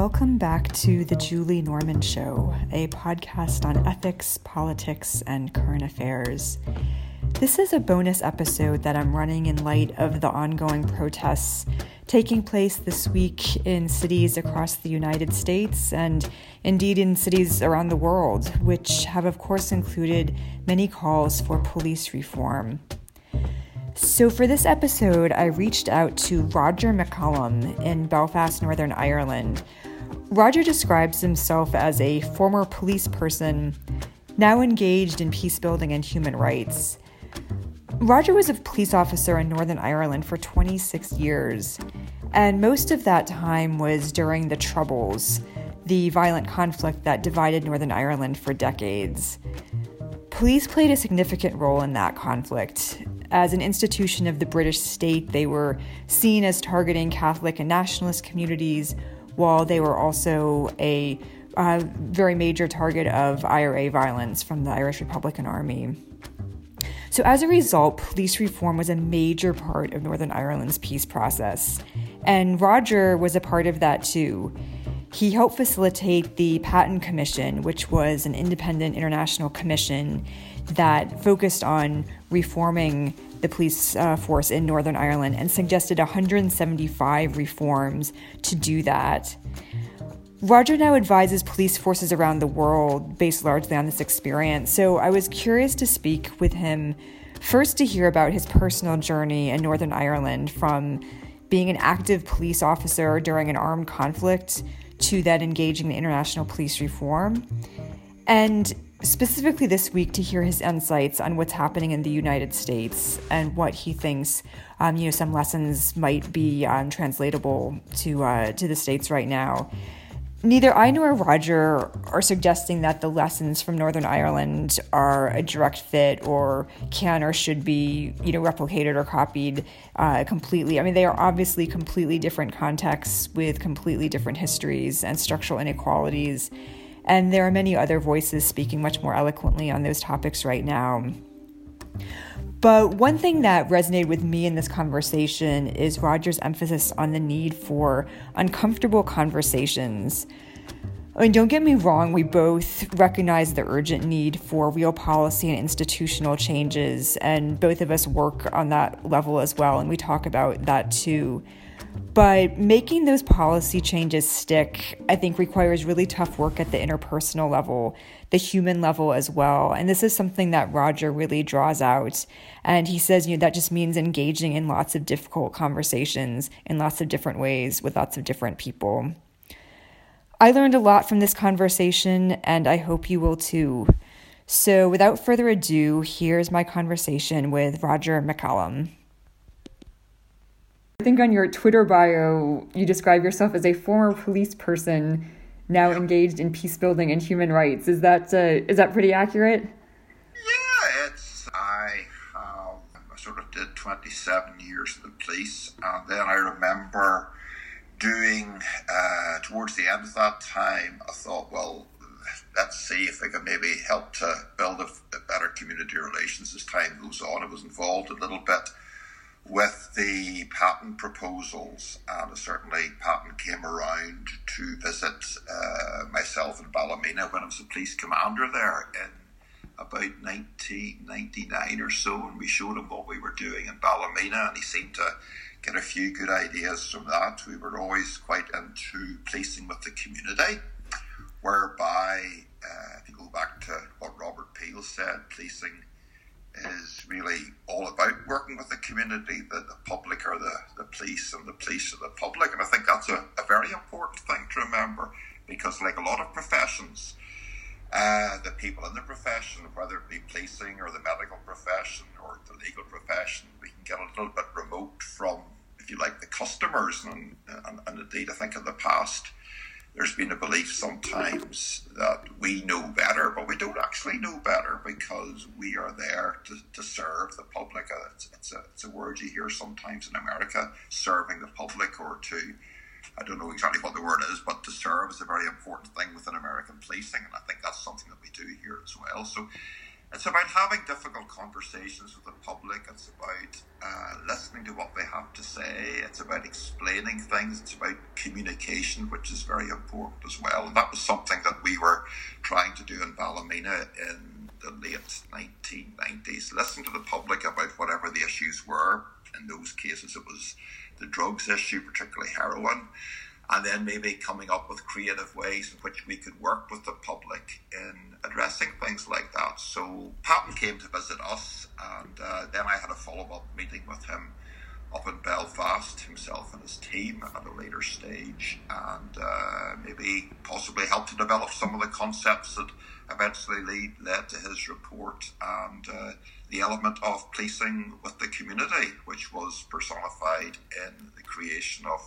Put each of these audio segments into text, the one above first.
Welcome back to The Julie Norman Show, a podcast on ethics, politics, and current affairs. This is a bonus episode that I'm running in light of the ongoing protests taking place this week in cities across the United States and indeed in cities around the world, which have, of course, included many calls for police reform. So, for this episode, I reached out to Roger McCallum in Belfast, Northern Ireland. Roger describes himself as a former police person now engaged in peace building and human rights. Roger was a police officer in Northern Ireland for 26 years, and most of that time was during the Troubles, the violent conflict that divided Northern Ireland for decades. Police played a significant role in that conflict, as an institution of the British state, they were seen as targeting Catholic and nationalist communities, while they were also a uh, very major target of IRA violence from the Irish Republican Army. So, as a result, police reform was a major part of Northern Ireland's peace process. And Roger was a part of that too. He helped facilitate the Patten Commission, which was an independent international commission that focused on reforming the police uh, force in Northern Ireland and suggested 175 reforms to do that. Roger now advises police forces around the world based largely on this experience, so I was curious to speak with him first to hear about his personal journey in Northern Ireland from being an active police officer during an armed conflict to then engaging in international police reform. And specifically this week to hear his insights on what's happening in the United States and what he thinks, um, you know, some lessons might be um, translatable to uh, to the states right now. Neither I nor Roger are suggesting that the lessons from Northern Ireland are a direct fit or can or should be, you know, replicated or copied uh, completely. I mean, they are obviously completely different contexts with completely different histories and structural inequalities and there are many other voices speaking much more eloquently on those topics right now. But one thing that resonated with me in this conversation is Roger's emphasis on the need for uncomfortable conversations. I mean, don't get me wrong, we both recognize the urgent need for real policy and institutional changes, and both of us work on that level as well, and we talk about that too. But making those policy changes stick, I think, requires really tough work at the interpersonal level, the human level as well. And this is something that Roger really draws out. And he says, you know, that just means engaging in lots of difficult conversations in lots of different ways with lots of different people. I learned a lot from this conversation, and I hope you will too. So, without further ado, here's my conversation with Roger McCallum. I think on your Twitter bio, you describe yourself as a former police person now engaged in peace building and human rights. Is that uh, is that pretty accurate? Yeah, it's I um, sort of did 27 years in the police, and then I remember doing uh, towards the end of that time. I thought, well, let's see if I can maybe help to build a, a better community relations as time goes on. I was involved a little bit with the Patten proposals, and certainly Patten came around to visit uh, myself in Ballymena when I was a police commander there in about 1999 or so, and we showed him what we were doing in Ballymena, and he seemed to get a few good ideas from that. We were always quite into policing with the community, whereby, uh, if you go back to what Robert Peel said, policing is really all about working with the community, the, the public are the, the police and the police are the public. And I think that's a, a very important thing to remember because, like a lot of professions, uh, the people in the profession, whether it be policing or the medical profession or the legal profession, we can get a little bit remote from, if you like, the customers. And, and, and indeed, I think in the past, there's been a belief sometimes that we know better, but we don't actually know better because we are there to, to serve the public. Uh, it's, it's, a, it's a word you hear sometimes in America, serving the public, or to, I don't know exactly what the word is, but to serve is a very important thing within American policing, and I think that's something that we do here as well. So it's about having difficult conversations with the public. It's about uh, listening to what they have to say. It's about explaining things. It's about communication, which is very important as well. And that was something that we were trying to do in Ballymena in the late 1990s. Listen to the public about whatever the issues were. In those cases, it was the drugs issue, particularly heroin and then maybe coming up with creative ways in which we could work with the public in addressing things like that. So Patten came to visit us, and uh, then I had a follow up meeting with him up in Belfast, himself and his team at a later stage, and uh, maybe possibly help to develop some of the concepts that eventually lead, led to his report and uh, the element of policing with the community, which was personified in the creation of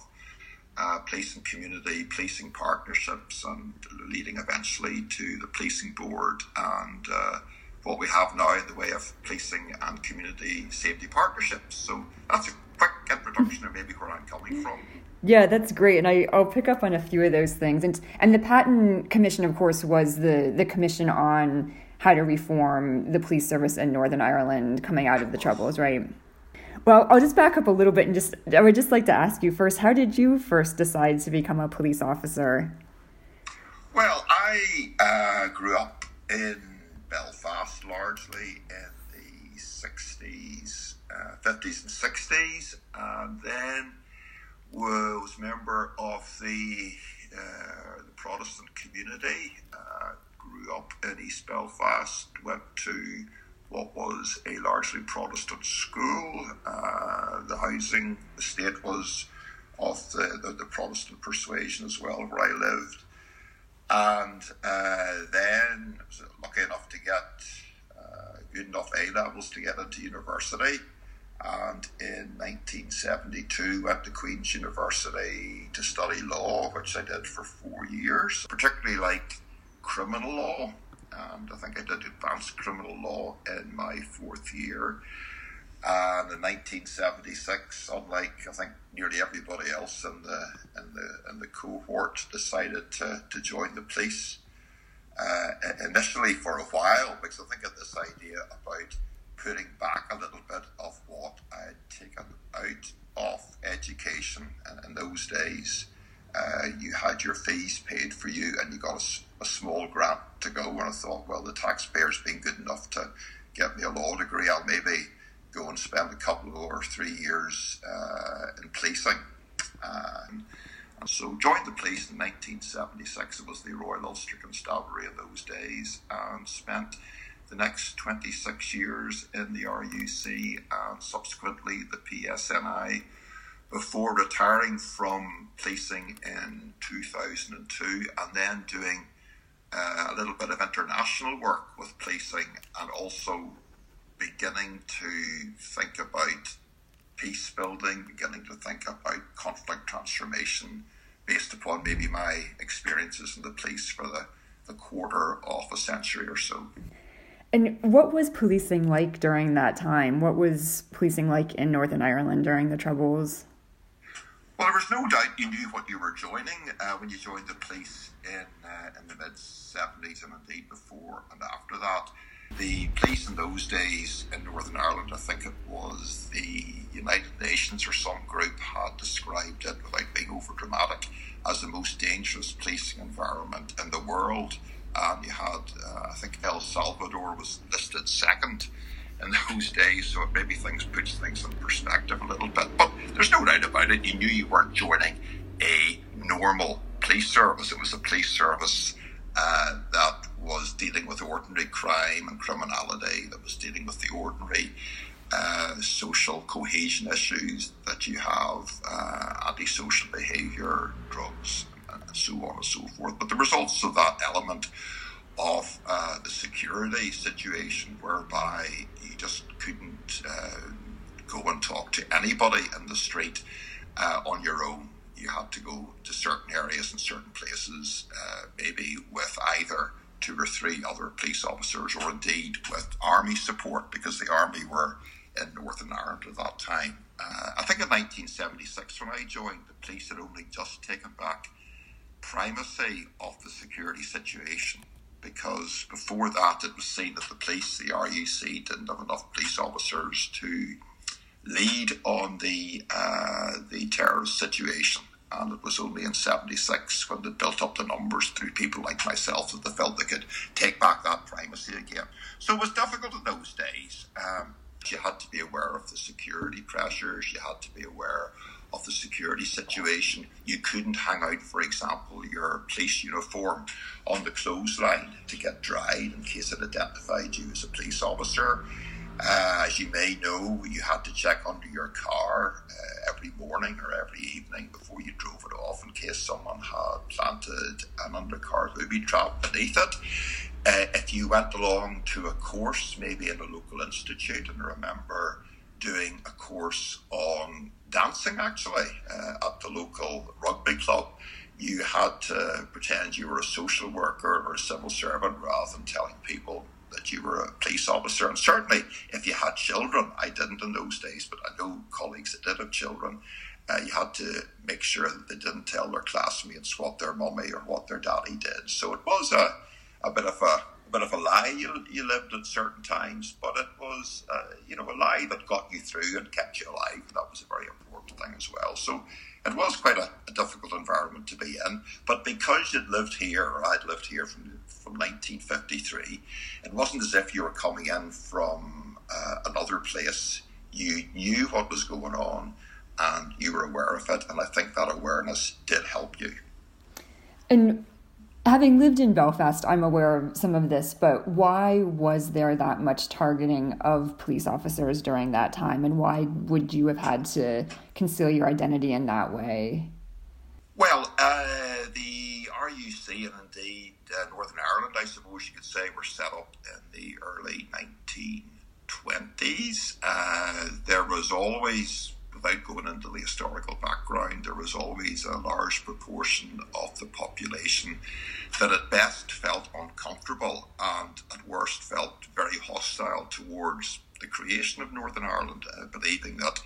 uh, policing community, policing partnerships, and leading eventually to the policing board and uh, what we have now in the way of policing and community safety partnerships. So that's a quick introduction of maybe where I'm coming from. Yeah, that's great, and I, I'll pick up on a few of those things. And and the Patten Commission, of course, was the the commission on how to reform the police service in Northern Ireland coming out of the Troubles, right? Well, I'll just back up a little bit and just I would just like to ask you first, how did you first decide to become a police officer? Well, I uh, grew up in Belfast largely in the 60s, uh, 50s and 60s, and then was member of the, uh, the Protestant community, uh, grew up in East Belfast, went to what was a largely Protestant school. Uh, the housing estate was of the, the, the, Protestant persuasion as well, where I lived. And uh, then was lucky enough to get uh, good enough A levels to get into university. And in 1972, went to Queen's University to study law, which I did for four years. Particularly like criminal law and I think I did advanced criminal law in my fourth year. And in 1976, unlike I think nearly everybody else in the in the in the cohort, decided to, to join the police. Uh, initially for a while, because I think of this idea about putting back a little bit of what I had taken out of education in, in those days. Uh, you had your fees paid for you, and you got a, a small grant to go and I thought, well, the taxpayer's been good enough to get me a law degree. I'll maybe go and spend a couple or three years uh, in policing. Um, and so joined the police in 1976. It was the Royal Ulster Constabulary in those days and spent the next 26 years in the RUC and subsequently the PSNI before retiring from policing in 2002 and then doing uh, a little bit of international work with policing and also beginning to think about peace building, beginning to think about conflict transformation based upon maybe my experiences in the police for the, the quarter of a century or so. And what was policing like during that time? What was policing like in Northern Ireland during the Troubles? Well, there was no doubt you knew what you were joining uh, when you joined the police in uh, in the mid seventies and indeed before and after that. The police in those days in Northern Ireland, I think it was the United Nations or some group had described it without being over dramatic as the most dangerous policing environment in the world. And you had, uh, I think, El Salvador was listed second in those days, so maybe things puts things in perspective a little bit. But there's no doubt about it. You knew you weren't joining a normal police service. It was a police service uh, that was dealing with ordinary crime and criminality, that was dealing with the ordinary uh, social cohesion issues that you have, uh, antisocial behaviour, drugs, and so on and so forth. But the results of that element of uh, the security situation, whereby you just couldn't uh, go and talk to anybody in the street uh, on your own you had to go to certain areas and certain places, uh, maybe with either two or three other police officers or indeed with army support because the army were in Northern Ireland at that time. Uh, I think in 1976, when I joined, the police had only just taken back primacy of the security situation because before that it was seen that the police, the RUC, didn't have enough police officers to lead on the uh, the terrorist situation. And it was only in 76 when they built up the numbers through people like myself that they felt they could take back that primacy again. So it was difficult in those days. Um, you had to be aware of the security pressures, you had to be aware of the security situation. You couldn't hang out, for example, your police uniform on the clothesline to get dried in case it identified you as a police officer. Uh, as you may know, you had to check under your car uh, every morning or every evening before you drove it off in case someone had planted an undercar booby trap beneath it. Uh, if you went along to a course, maybe in a local institute, and I remember doing a course on dancing actually uh, at the local rugby club. You had to pretend you were a social worker or a civil servant rather than telling people that you were a police officer. And certainly, if you had children, I didn't in those days, but I know colleagues that did have children. Uh, you had to make sure that they didn't tell their classmates what their mummy or what their daddy did. So it was a, a bit of a bit of a lie you, you lived at certain times, but it was, uh, you know, a lie that got you through and kept you alive. That was a very important thing as well. So it was quite a, a difficult environment to be in. But because you'd lived here, or I'd lived here from, from 1953, it wasn't as if you were coming in from uh, another place. You knew what was going on and you were aware of it. And I think that awareness did help you. And Having lived in Belfast, I'm aware of some of this, but why was there that much targeting of police officers during that time, and why would you have had to conceal your identity in that way? Well, uh, the RUC and indeed uh, Northern Ireland, I suppose you could say, were set up in the early 1920s. Uh, there was always without going into the historical background, there was always a large proportion of the population that at best felt uncomfortable and at worst felt very hostile towards the creation of Northern Ireland, uh, believing that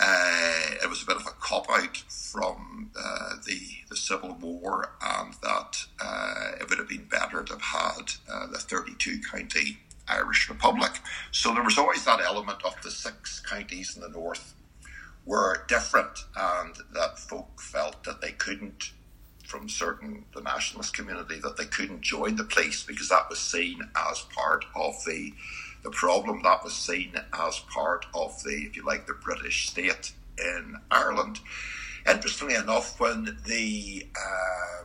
uh, it was a bit of a cop out from uh, the, the Civil War and that uh, it would have been better to have had uh, the 32 county Irish Republic. So there was always that element of the six counties in the north were different and that folk felt that they couldn't from certain the nationalist community that they couldn't join the police because that was seen as part of the the problem that was seen as part of the if you like the British state in Ireland. Interestingly enough, when the uh,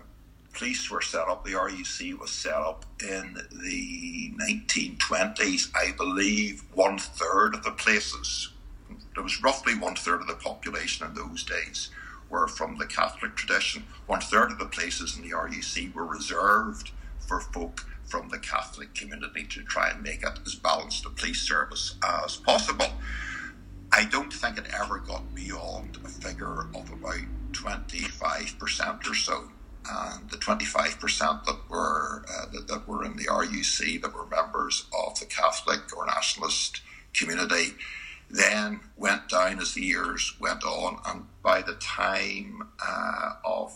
police were set up, the RUC was set up in the 1920s. I believe one third of the places there was roughly one third of the population in those days were from the Catholic tradition. One third of the places in the RUC were reserved for folk from the Catholic community to try and make it as balanced a police service as possible. I don't think it ever got beyond a figure of about 25% or so. And the 25% that were uh, that, that were in the RUC that were members of the Catholic or nationalist community then went down as the years went on, and by the time uh, of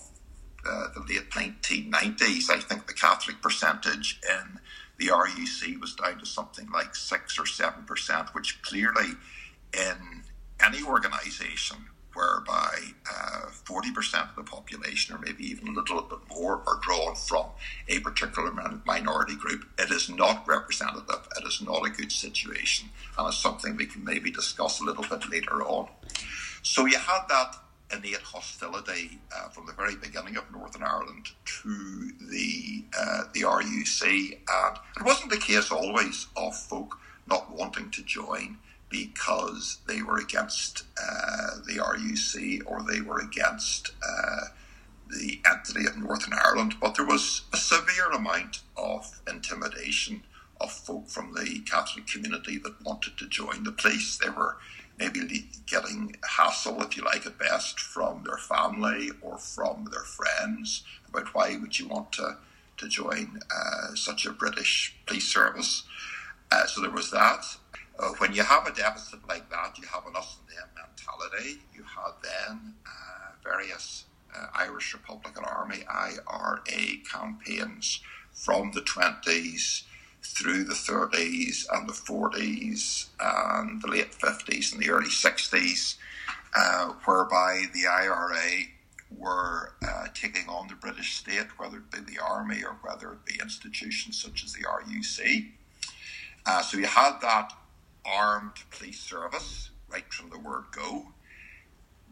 uh, the late 1990s, I think the Catholic percentage in the RUC was down to something like six or seven percent, which clearly, in any organisation whereby uh, 40% of the population, or a little bit more, are drawn from a particular minority group. It is not representative. It is not a good situation. And it's something we can maybe discuss a little bit later on. So you had that innate hostility uh, from the very beginning of Northern Ireland to the uh, the RUC, and it wasn't the case always of folk not wanting to join because they were against uh, the RUC or they were against uh, the entity of Northern Ireland. But there was a severe amount of intimidation of folk from the Catholic community that wanted to join the police. They were maybe getting hassle, if you like, at best, from their family or from their friends about why would you want to, to join uh, such a British police service. Uh, so there was that. Uh, when you have a deficit like that, you have an us and them mentality. You had then uh, various uh, Irish Republican Army IRA campaigns from the 20s through the 30s and the 40s and the late 50s and the early 60s, uh, whereby the IRA were uh, taking on the British state, whether it be the army or whether it be institutions such as the RUC. Uh, so you had that armed police service right from the word go.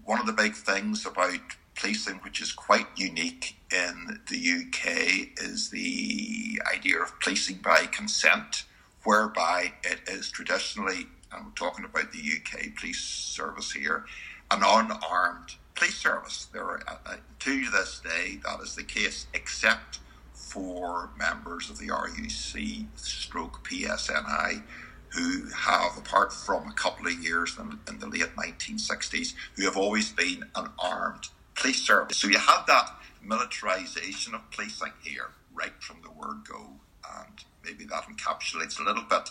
One of the big things about policing, which is quite unique in the UK, is the idea of policing by consent, whereby it is traditionally, I'm talking about the UK police service here, an unarmed police service. There are, uh, uh to this day, that is the case, except for members of the RUC stroke PSNI who have, apart from a couple of years in, in, the late 1960s, who have always been an armed police service. So you have that militarization of policing here, right from the word go, and maybe that encapsulates a little bit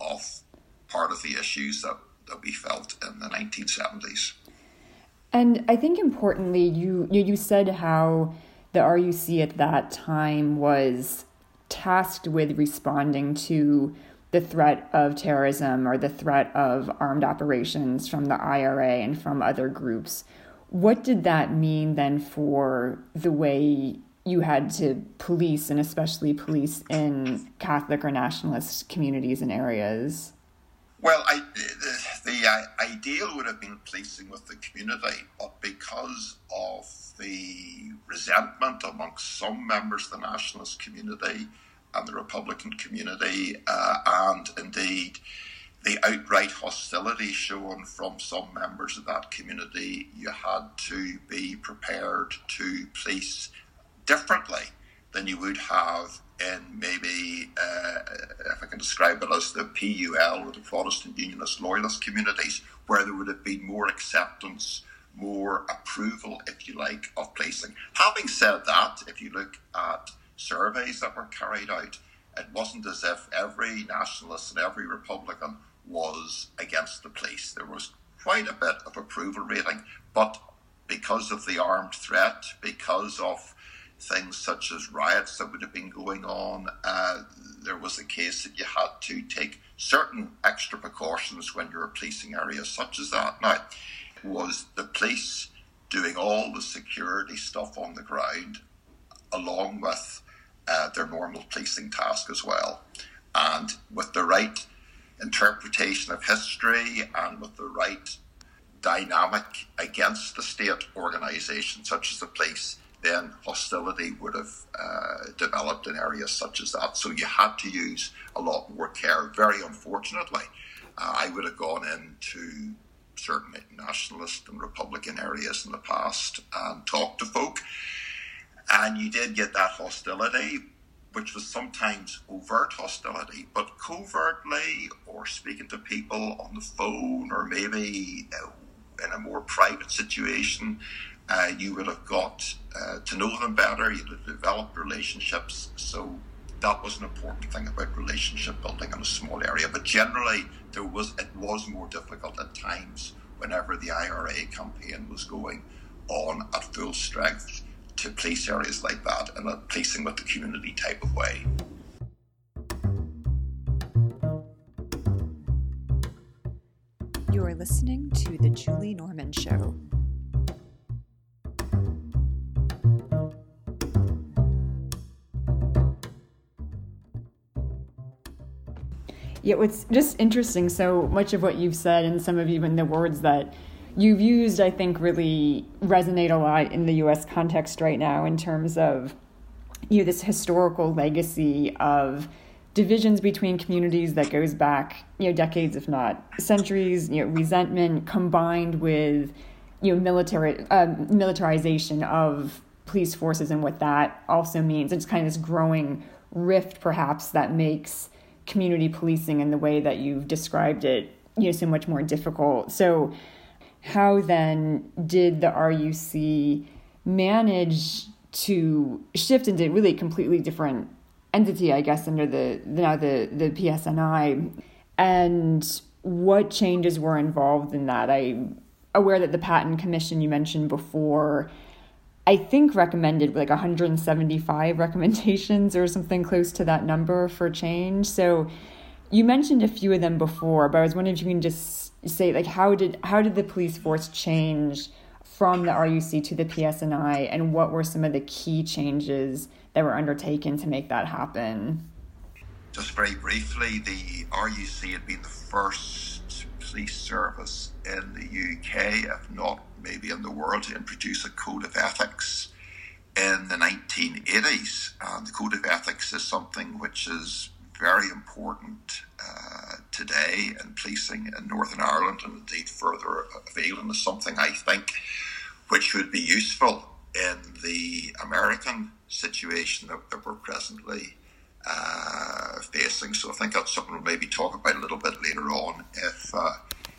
of part of the issues that, that we felt in the 1970s. And I think importantly, you you said how the RUC at that time was tasked with responding to the threat of terrorism or the threat of armed operations from the IRA and from other groups. What did that mean then for the way you had to police and especially police in Catholic or nationalist communities and areas? Well, I, the, the uh, ideal would have been policing with the community, but because of the resentment amongst some members of the nationalist community and the Republican community, uh, and indeed the outright hostility shown from some members of that community, you had to be prepared to police differently than you would have in maybe, uh, if I can describe it as the PUL or the Protestant Unionist Loyalist communities, where there would have been more acceptance, more approval, if you like, of policing. Having said that, if you look at surveys that were carried out, it wasn't as if every nationalist and every Republican was against the police. There was quite a bit of approval rating, but because of the armed threat, because of things such as riots that would have been going on. Uh, there was a case that you had to take certain extra precautions when you were policing areas such as that. Now, was the police doing all the security stuff on the ground along with uh, their normal policing task as well. And with the right interpretation of history and with the right dynamic against the state organisation such as the police, then hostility would have uh, developed in areas such as that. So you had to use a lot more care. Very unfortunately, uh, I would have gone into certain nationalist and Republican areas in the past and talked to folk. And you did get that hostility, which was sometimes overt hostility, but covertly or speaking to people on the phone or maybe uh, in a more private situation uh, you would have got uh, to know them better, you'd have developed relationships. So that was an important thing about relationship building in a small area. But generally, there was it was more difficult at times whenever the IRA campaign was going on at full strength to police areas like that in a policing with the community type of way. You are listening to The Julie Norman Show. Yeah, what's just interesting, so much of what you've said and some of even the words that you've used, I think, really resonate a lot in the US context right now in terms of you know, this historical legacy of divisions between communities that goes back, you know, decades, if not centuries, you know, resentment combined with, you know, military uh, militarization of police forces and what that also means. It's kind of this growing rift, perhaps, that makes community policing in the way that you've described it, you know, so much more difficult. So, how then did the RUC manage to shift into really completely different entity, I guess, under the now the the PSNI, and what changes were involved in that? I'm aware that the Patten commission you mentioned before I think recommended like 175 recommendations or something close to that number for change. So you mentioned a few of them before, but I was wondering if you can just say like how did how did the police force change from the RUC to the PSNI and what were some of the key changes that were undertaken to make that happen? Just very briefly, the RUC had been the first police service in the UK, if not maybe in the world to introduce a code of ethics in the 1980s. And the code of ethics is something which is very important uh, today in policing in Northern Ireland and indeed further afield, and is something I think which would be useful in the American situation that, that we're presently uh, facing. So I think that's something we'll maybe talk about a little bit later on if uh,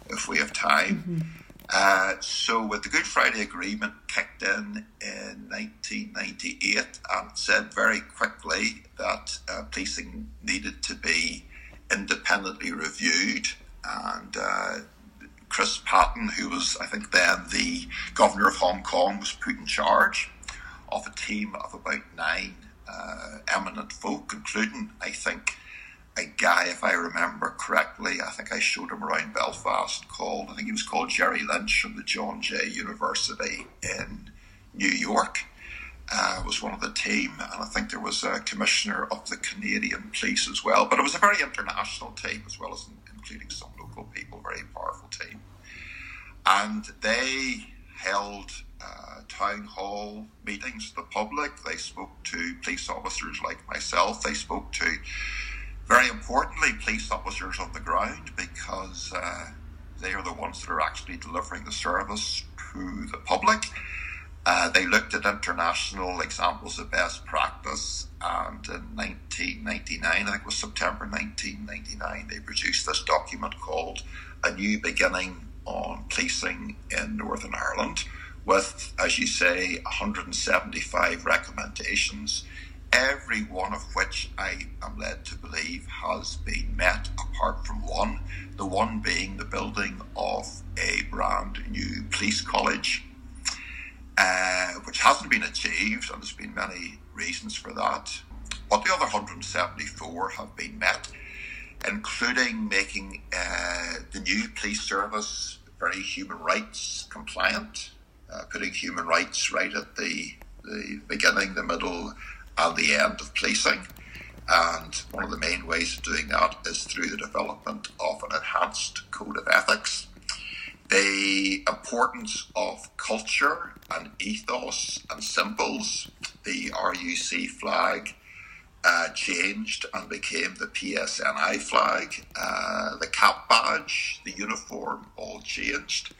if we have time. Mm-hmm. Uh, so, with the Good Friday Agreement kicked in in 1998 and said very quickly that uh, policing needed to be independently reviewed, and uh, Chris Patten, who was, I think, then the governor of Hong Kong, was put in charge of a team of about nine uh, eminent folk, including, I think, a guy, if I remember correctly, I think I showed him around Belfast, called, I think he was called Jerry Lynch from the John Jay University in New York. Uh, was one of the team, and I think there was a commissioner of the Canadian Police as well. But it was a very international team, as well as including some local people, very powerful team. And they held uh, town hall meetings with the public. They spoke to police officers like myself. They spoke to very importantly, police officers on the ground because uh, they are the ones that are actually delivering the service to the public. Uh, they looked at international examples of best practice, and in 1999, I think it was September 1999, they produced this document called A New Beginning on Policing in Northern Ireland, with, as you say, 175 recommendations every one of which I am led to believe has been met, apart from one, the one being the building of a brand new police college, uh, which hasn't been achieved, and there's been many reasons for that. But the other 174 have been met, including making uh, the new police service very human rights compliant, uh, putting human rights right at the, the beginning, the middle, at the end of policing. And one of the main ways of doing that is through the development of an enhanced code of ethics. The importance of culture and ethos and symbols. The RUC flag uh, changed and became the PSNI flag. Uh, the cap badge, the uniform, all changed.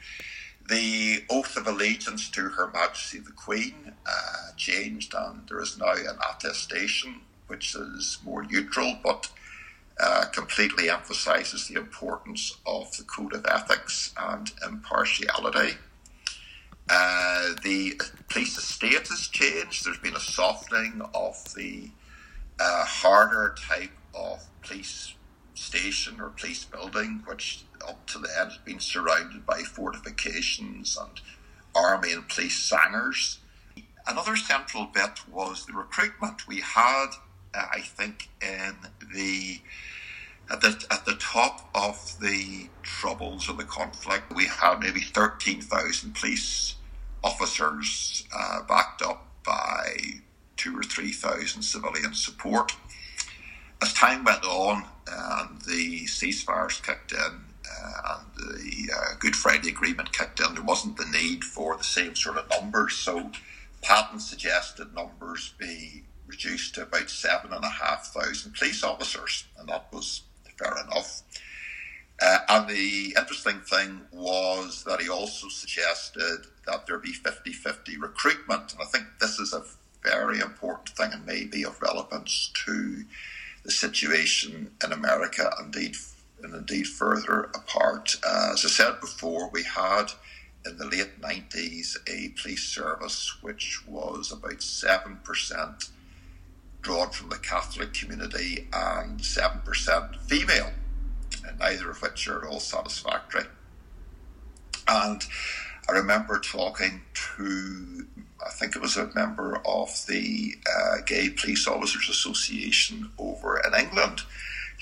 The oath of allegiance to Her Majesty the Queen uh, changed, and there is now an attestation which is more neutral but uh, completely emphasises the importance of the code of ethics and impartiality. Uh, the police estate has changed. There's been a softening of the uh, harder type of police station or police building, which up to then had been surrounded by fortifications and army and police sangars. Another central bit was the recruitment. We had, uh, I think, in the at the at the top of the troubles of the conflict, we had maybe thirteen thousand police officers uh, backed up by two or three thousand civilian support. As time went on and the ceasefires kicked in, uh, and the uh, Good Friday Agreement kicked in, there wasn't the need for the same sort of numbers. So Patten suggested numbers be reduced to about seven and a half thousand police officers, and that was fair enough. Uh, and the interesting thing was that he also suggested that there be 50 50 recruitment. And I think this is a very important thing and may be of relevance to the situation in America, indeed and indeed further apart. Uh, as I said before, we had in the late 90s a police service which was about 7% drawn from the Catholic community and 7% female, and neither of which are at all satisfactory. And I remember talking to I think it was a member of the uh, Gay Police Officers Association over in England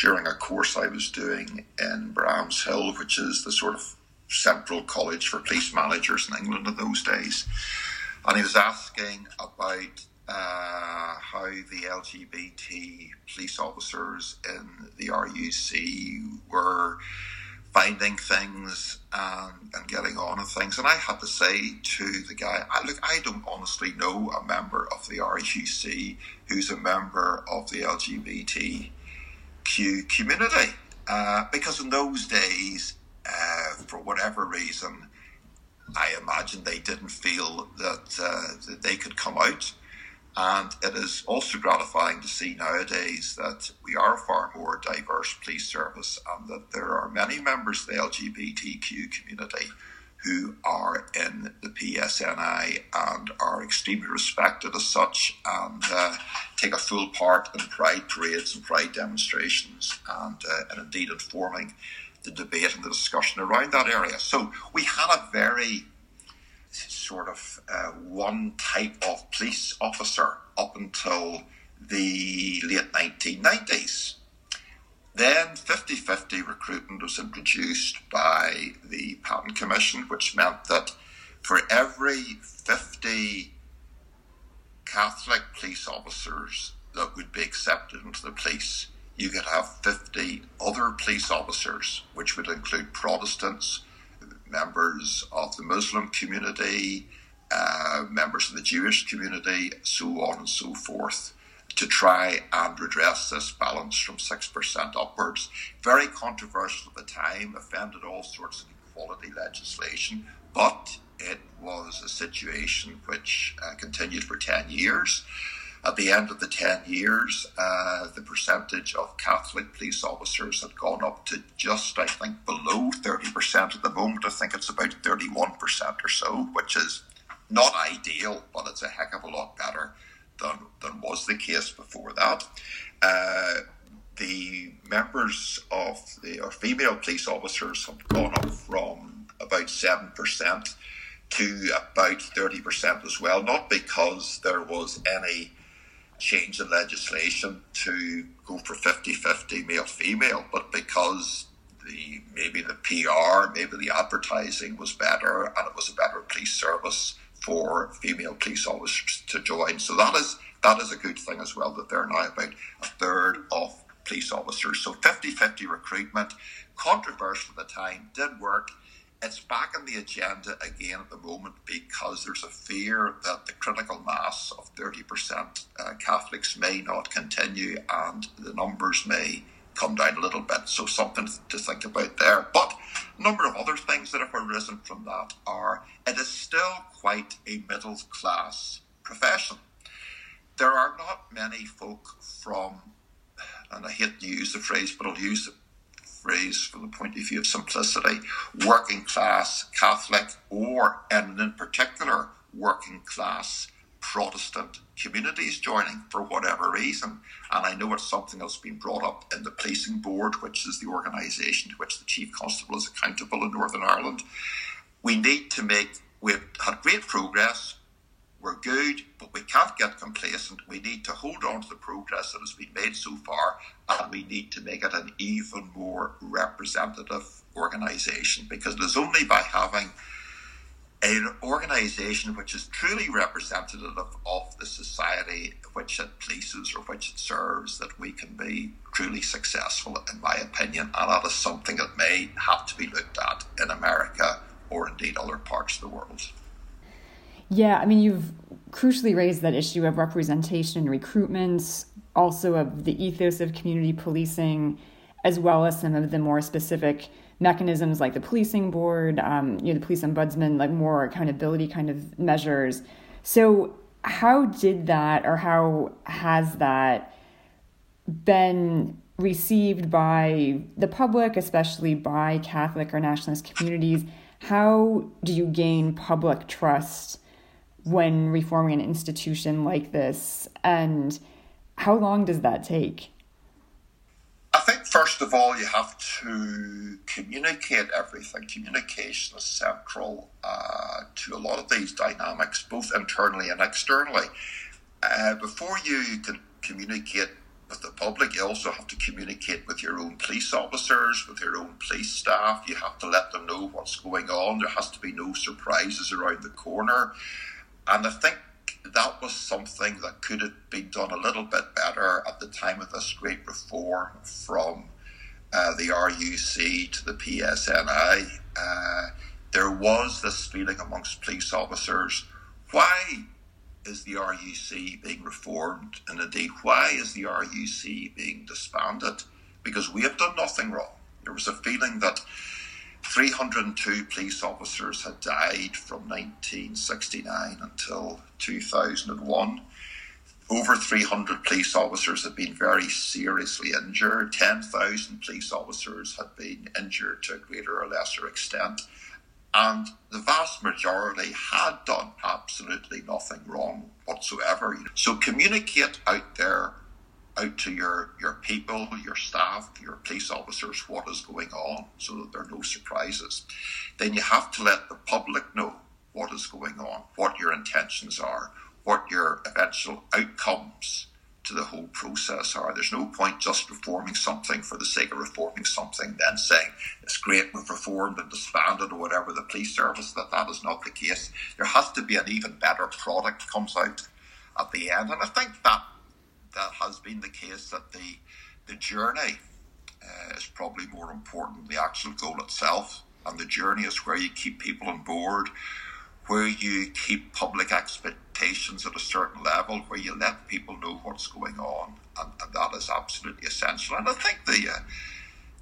during a course I was doing in Bramshill, which is the sort of central college for police managers in England in those days. And he was asking about uh, how the LGBT police officers in the RUC were finding things and, and getting on and things. And I had to say to the guy, I, look, I don't honestly know a member of the RUC who's a member of the LGBTQ community. Uh, because in those days, uh, for whatever reason, I imagine they didn't feel that, uh, that they could come out. And it is also gratifying to see nowadays that we are a far more diverse police service and that there are many members of the LGBTQ community who are in the PSNI and are extremely respected as such and uh, take a full part in pride parades and pride demonstrations and, uh, and indeed informing the debate and the discussion around that area. So we had a very sort of uh, one type of police officer up until the late 1990s. Then 50 50 recruitment was introduced by the Patten Commission, which meant that for every 50 Catholic police officers that would be accepted into the police, you could have 50 other police officers, which would include Protestants, members of the Muslim community, uh, members of the Jewish community, so on and so forth, to try and redress this balance from 6% upwards. Very controversial at the time, offended all sorts of equality legislation, but it was a situation which uh, continued for 10 years. At the end of the 10 years, uh, the percentage of Catholic police officers had gone up to just, I think, below 30% at the moment. I think it's about 31% or so, which is not ideal, but it's a heck of a lot better than, than was the case before that. Uh, the members of the or female police officers have gone up from about 7% to about 30% as well, not because there was any change in legislation to go for 50-50 male-female, but because the maybe the PR, maybe the advertising was better and it was a better police service for female police officers to join. So that is that is a good thing as well that they're now about a third of police officers. So 50-50 recruitment, controversial at the time, did work it's back on the agenda again at the moment because there's a fear that the critical mass of 30% uh, Catholics may not continue and the numbers may come down a little bit. So something to think about there. But a number of other things that have arisen from that are it is still quite a middle class profession. There are not many folk from, and I hate to use the phrase, but I'll use it phrase from the point of view of simplicity, working class Catholic, or and in particular working class Protestant communities joining for whatever reason. And I know it's something that's been brought up in the Policing Board, which is the organisation to which the Chief Constable is accountable in Northern Ireland. We need to make, we've had great progress we're good, but we can't get complacent. We need to hold on to the progress that has been made so far, and we need to make it an even more representative organisation because it is only by having an organisation which is truly representative of the society which it pleases or which it serves that we can be truly successful, in my opinion. And that is something that may have to be looked at in America or indeed other parts of the world. Yeah, I mean, you've crucially raised that issue of representation and recruitment, also of the ethos of community policing, as well as some of the more specific mechanisms like the policing board, um, you know, the police ombudsman, like more accountability kind of measures. So, how did that, or how has that been received by the public, especially by Catholic or nationalist communities? How do you gain public trust? when reforming an institution like this? And how long does that take? I think first of all you have to communicate everything. Communication is central uh, to a lot of these dynamics, both internally and externally. Uh, before you can communicate with the public, you also have to communicate with your own police officers, with your own police staff. You have to let them know what's going on. There has to be no surprises around the corner. And I think that was something that could have been done a little bit better at the time of this great reform from uh, the RUC to the PSNI. Uh, there was this feeling amongst police officers why is the RUC being reformed? And indeed, why is the RUC being disbanded? Because we have done nothing wrong. There was a feeling that 302 police officers had died from 1969 until 2001. Over 300 police officers had been very seriously injured. 10,000 police officers had been injured to a greater or lesser extent. And the vast majority had done absolutely nothing wrong whatsoever. So communicate out there out to your, your people, your staff, your police officers what is going on so that there are no surprises. Then you have to let the public know what is going on, what your intentions are, what your eventual outcomes to the whole process are. There's no point just reforming something for the sake of reforming something, then saying it's great we've reformed and disbanded or whatever the police service. That that is not the case. There has to be an even better product comes out at the end, and I think that that has been the case that the the journey uh, is probably more important than the actual goal itself. And the journey is where you keep people on board, where you keep public expectations at a certain level, where you let people know what's going on, and, and that is absolutely essential. And I think the uh,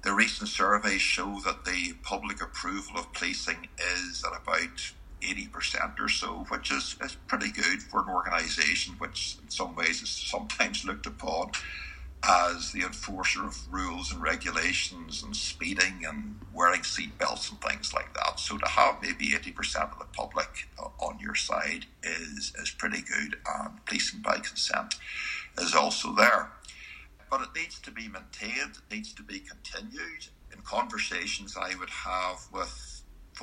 the recent surveys show that the public approval of policing is at about 80% or so, which is, is pretty good for an organisation which, in some ways, is sometimes looked upon as the enforcer of rules and regulations and speeding and wearing seatbelts and things like that. So to have maybe 80% of the public on your side is, is pretty good, and policing by consent is also there. But it needs to be maintained, it needs to be continued. In conversations I would have with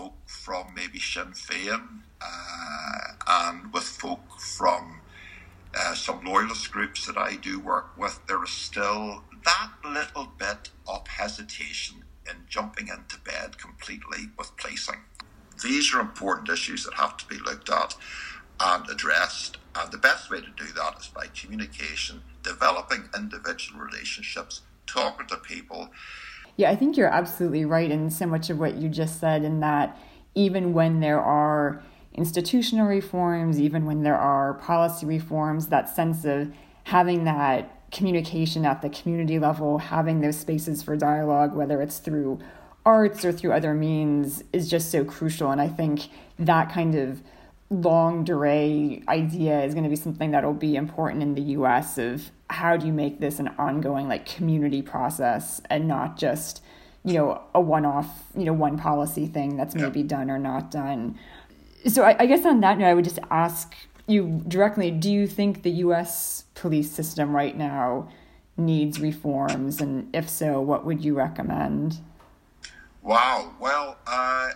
folk from maybe Sinn Féin uh, and with folk from uh, some loyalist groups that I do work with, there is still that little bit of hesitation in jumping into bed completely with policing. These are important issues that have to be looked at and addressed. And the best way to do that is by communication, developing individual relationships, talking to people, yeah, I think you're absolutely right in so much of what you just said, in that even when there are institutional reforms, even when there are policy reforms, that sense of having that communication at the community level, having those spaces for dialogue, whether it's through arts or through other means, is just so crucial. And I think that kind of long durée idea is going to be something that'll be important in the US of how do you make this an ongoing like community process and not just you know a one-off you know one policy thing that's maybe done or not done? So I, I guess on that note i would just ask you directly do you think the us police system right now needs reforms? And if so what would you recommend? Wow. Well uh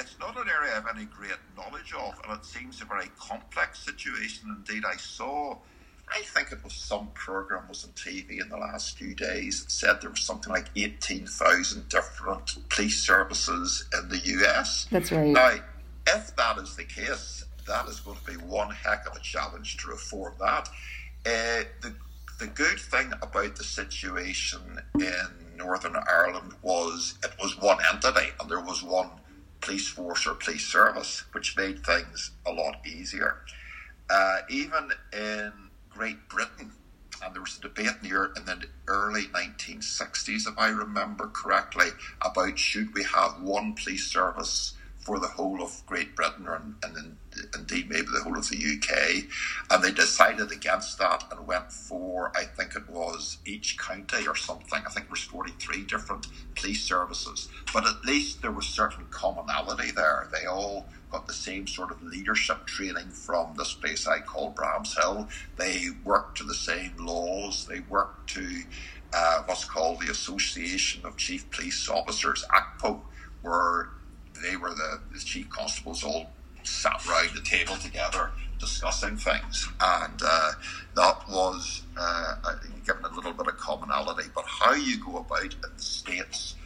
it's not an area I have any great knowledge of, and it seems a very complex situation. Indeed, I saw, I think it was some program was on TV in the last few days. that said there was something like 18,000 different police services in the US. That's right. Now, if that is the case, that is going to be one heck of a challenge to reform that. Uh, the, the good thing about the situation in Northern Ireland was it was one entity and there was one police force or police service, which made things a lot easier. Uh, even in Great Britain, and there was a debate in the, in the early 1960s, if I remember correctly, about should we have one police service for the whole of Great Britain and, and indeed maybe the whole of the UK. And they decided against that and went for, I think it was each county or something. I think there was 43 different police services. But at least there was certain commonality there. They all got the same sort of leadership training from this place I call Bramshill. They worked to the same laws. They worked to uh, what's called the Association of Chief Police Officers, ACPO, where they were the, the chief constables all sat round the table together discussing things, and uh, that was uh, given a little bit of commonality. But how you go about in the states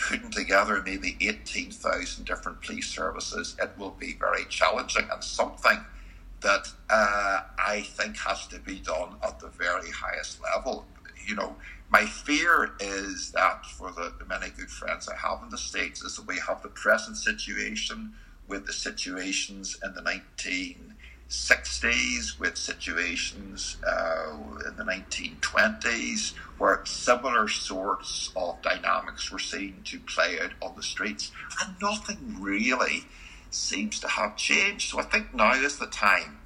putting together maybe 18,000 different police services, it will be very challenging and something that uh, I think has to be done at the very highest level. You know, my fear is that for the, the many good friends I have in the States, is that we have the present situation with the situations in the 1960s, with situations uh, in the 1920s, where similar sorts of dynamics were seen to play out on the streets, and nothing really seems to have changed. So I think now is the time,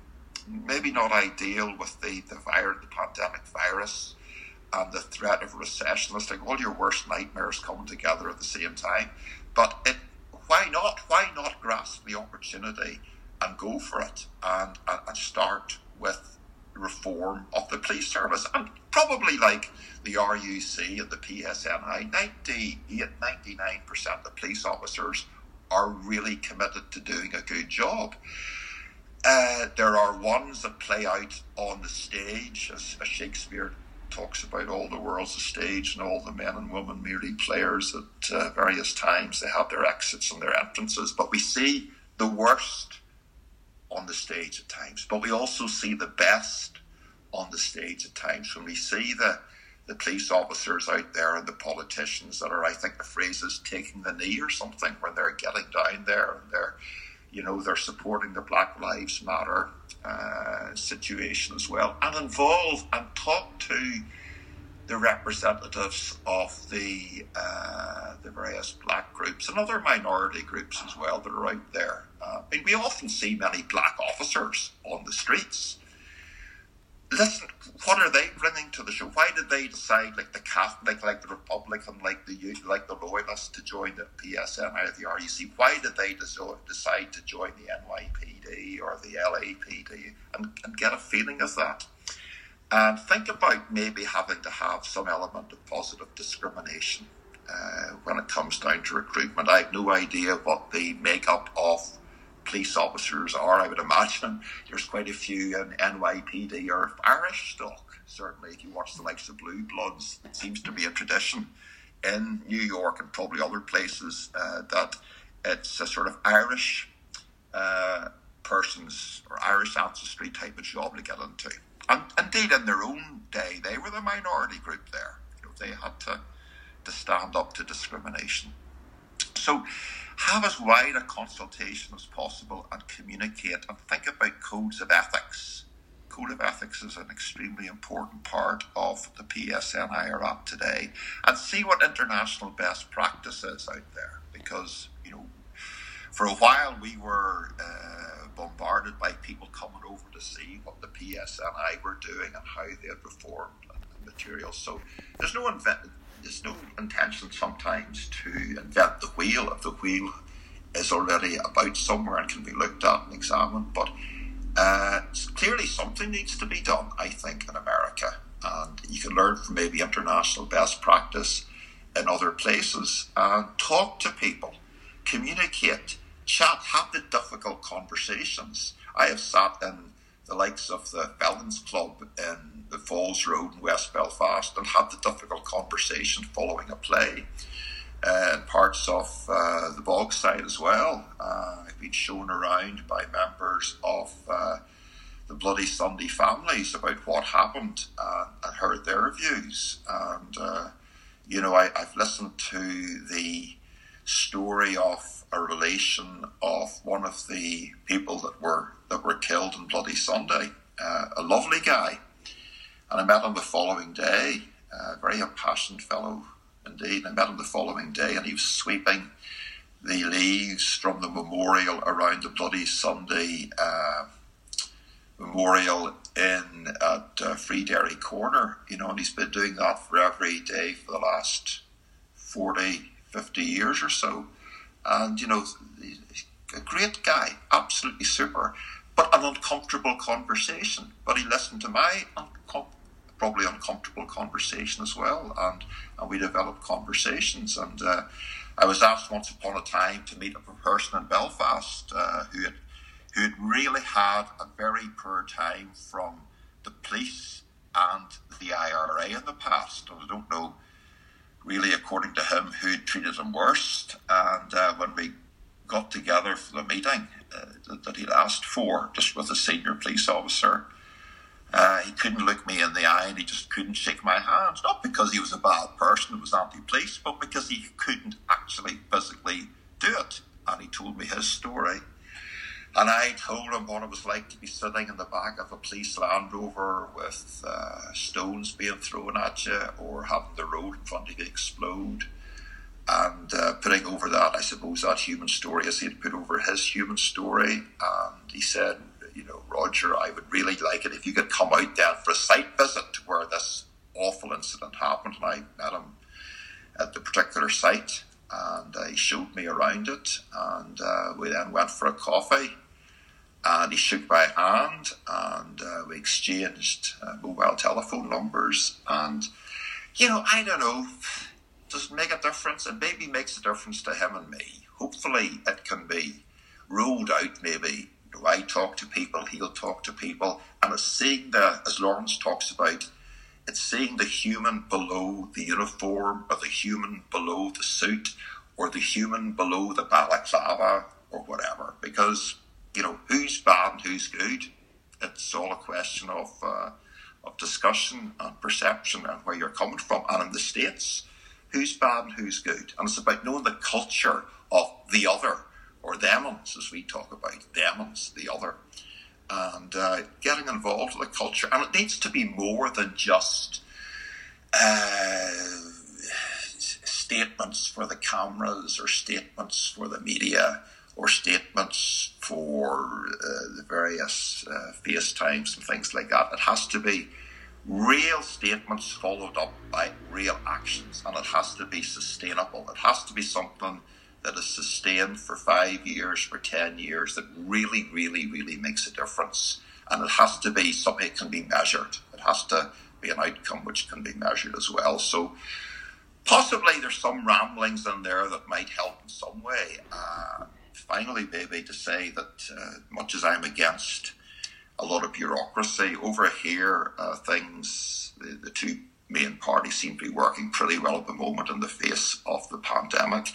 maybe not ideal with the, the virus, the pandemic virus, and the threat of recession. It's like all your worst nightmares coming together at the same time. But it why not? Why not grasp the opportunity and go for it and, and, and start with reform of the police service? And probably like the RUC and the PSNI, 98, 99% of the police officers are really committed to doing a good job. Uh, there are ones that play out on the stage, as, as Shakespeare talks about all the world's a stage and all the men and women merely players at uh, various times. They have their exits and their entrances, but we see the worst on the stage at times. But we also see the best on the stage at times when we see the the police officers out there and the politicians that are, I think the phrase is taking the knee or something, when they're getting down there and they're, you know, they're supporting the Black Lives Matter uh, situation as well, and involve and talk to the representatives of the uh, the various black groups and other minority groups as well that are out there. Uh, I mean, we often see many black officers on the streets. Listen, what are they bringing to the show? Why did they decide, like the Catholic, like the Republican, like the like the Loyalists, to join the PSNI or the RUC? Why did they decide to join the NYPD or the LAPD and, and get a feeling of that? And think about maybe having to have some element of positive discrimination uh, when it comes down to recruitment. I have no idea what the makeup of police officers are. I would imagine there's quite a few in NYPD or Irish stock. Certainly, if you watch the likes of Blue Bloods, it seems to be a tradition in New York and probably other places uh, that it's a sort of Irish uh, persons or Irish ancestry type of job to get into. Indeed, in their own day, they were the minority group there. You know, they had to, to stand up to discrimination. So, have as wide a consultation as possible and communicate and think about codes of ethics. Code of ethics is an extremely important part of the PSNI app today, and see what international best practice is out there. Because you know, for a while we were uh, bombarded by people coming over to see what the PSNI were doing and how they had performed and the materials. So there's no invent there's no intention sometimes to invent the wheel if the wheel is already about somewhere and can be looked at and examined. But uh, clearly, something needs to be done, I think, in America. And you can learn from maybe international best practice in other places and talk to people, communicate, chat, have the difficult conversations. I have sat in the likes of the Felons Club in the Falls Road in West Belfast and had the difficult conversation following a play. Uh, parts of uh, the Bogside as well. Uh, I've been shown around by members of uh, the Bloody Sunday families about what happened uh, and heard their views. And, uh, you know, I, I've listened to the story of a relation of one of the people that were that were killed on Bloody Sunday, uh, a lovely guy. And I met him the following day, a very impassioned fellow indeed. And I met him the following day and he was sweeping the leaves from the memorial around the Bloody Sunday uh, memorial in at uh, Free Derry Corner, you know, and he's been doing that for every day for the last 40, 50 years or so. And, you know, a great guy, absolutely super but an uncomfortable conversation. But he listened to my uncom- probably uncomfortable conversation as well. And, and we developed conversations. And uh, I was asked once upon a time to meet a person in Belfast uh, who had who had really had a very poor time from the police and the IRA in the past. And I don't know really, according to him, who treated him worst. And uh, when we got together for the meeting uh, that he'd asked for, just with a senior police officer, uh, he couldn't look me in the eye and he just couldn't shake my hand. Not because he was a bad person, it was anti police, but because he couldn't actually physically do it. And he told me his story. And I told him what it was like to be sitting in the back of a police Land Rover with uh, stones being thrown at you or having the road in front of you explode. And uh, putting over that, I suppose, that human story as he'd put over his human story. And he said, you know, Roger, I would really like it if you could come out there for a site visit to where this awful incident happened. And I met him at the particular site and uh, he showed me around it. And uh, we then went for a coffee and he shook my hand and uh, we exchanged uh, mobile telephone numbers and you know i don't know does it make a difference? It maybe makes a difference to him and me. Hopefully it can be ruled out maybe. Know, i talk to people he'll talk to people and it's seeing the as lawrence talks about it's seeing the human below the uniform or the human below the suit or the human below the balaclava or whatever because you know, who's bad and who's good. It's all a question of uh, of discussion and perception and where you're coming from. And in the States, who's bad and who's good. And it's about knowing the culture of the other, or themons, as we talk about, themons, the other. And uh, getting involved with the culture. And it needs to be more than just uh, statements for the cameras or statements for the media or statements for uh, the various uh, FaceTimes and things like that. It has to be real statements followed up by real actions, and it has to be sustainable. It has to be something that is sustained for five years, for 10 years, that really, really, really makes a difference. And it has to be something that can be measured. It has to be an outcome which can be measured as well. So, possibly there's some ramblings in there that might help in some way. Uh, finally, baby, to say that uh, much as I'm against a lot of bureaucracy over here, uh, things the, the, two main parties seem to be working pretty well at the moment in the face of the pandemic,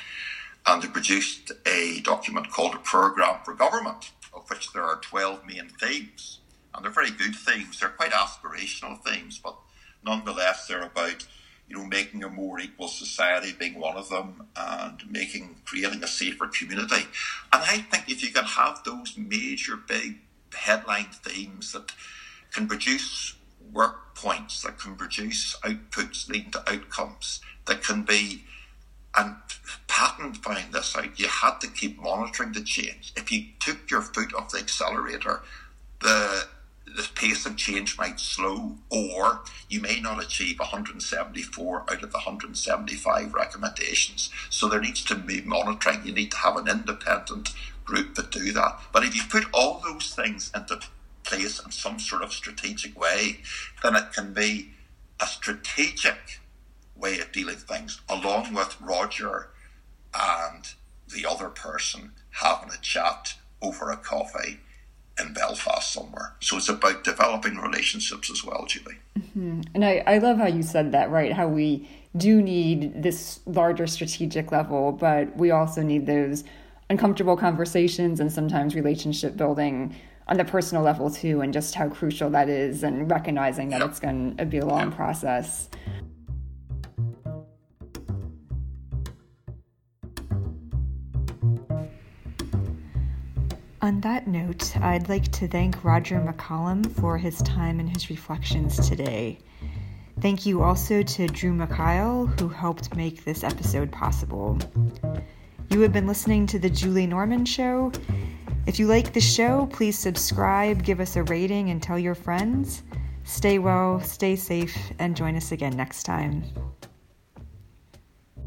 and they produced a document called a program for government, of which there are twelve main themes, and they're very good themes. They're quite aspirational themes, but nonetheless, they're about you know, making a more equal society being one of them, and making creating a safer community. And I think if you can have those major big headline themes that can produce work points, that can produce outputs leading to outcomes, that can be and Patten found this out. You had to keep monitoring the change. If you took your foot off the accelerator, the the pace of change might slow, or you may not achieve 174 out of the 175 recommendations. So there needs to be monitoring. You need to have an independent group that do that. But if you put all those things into place in some sort of strategic way, then it can be a strategic way of dealing things, along with Roger and the other person having a chat over a coffee in Belfast somewhere. So it's about developing relationships as well, Julie. Mm-hmm. And I, I love how you said that, right? How we do need this larger strategic level, but we also need those uncomfortable conversations and sometimes relationship building on the personal level too, and just how crucial that is, and recognizing that yep. it's going to be a long yep. process. On that note, I'd like to thank Roger McCallum for his time and his reflections today. Thank you also to Drew McKyle, who helped make this episode possible. You have been listening to The Julie Norman Show. If you like the show, please subscribe, give us a rating, and tell your friends. Stay well, stay safe, and join us again next time.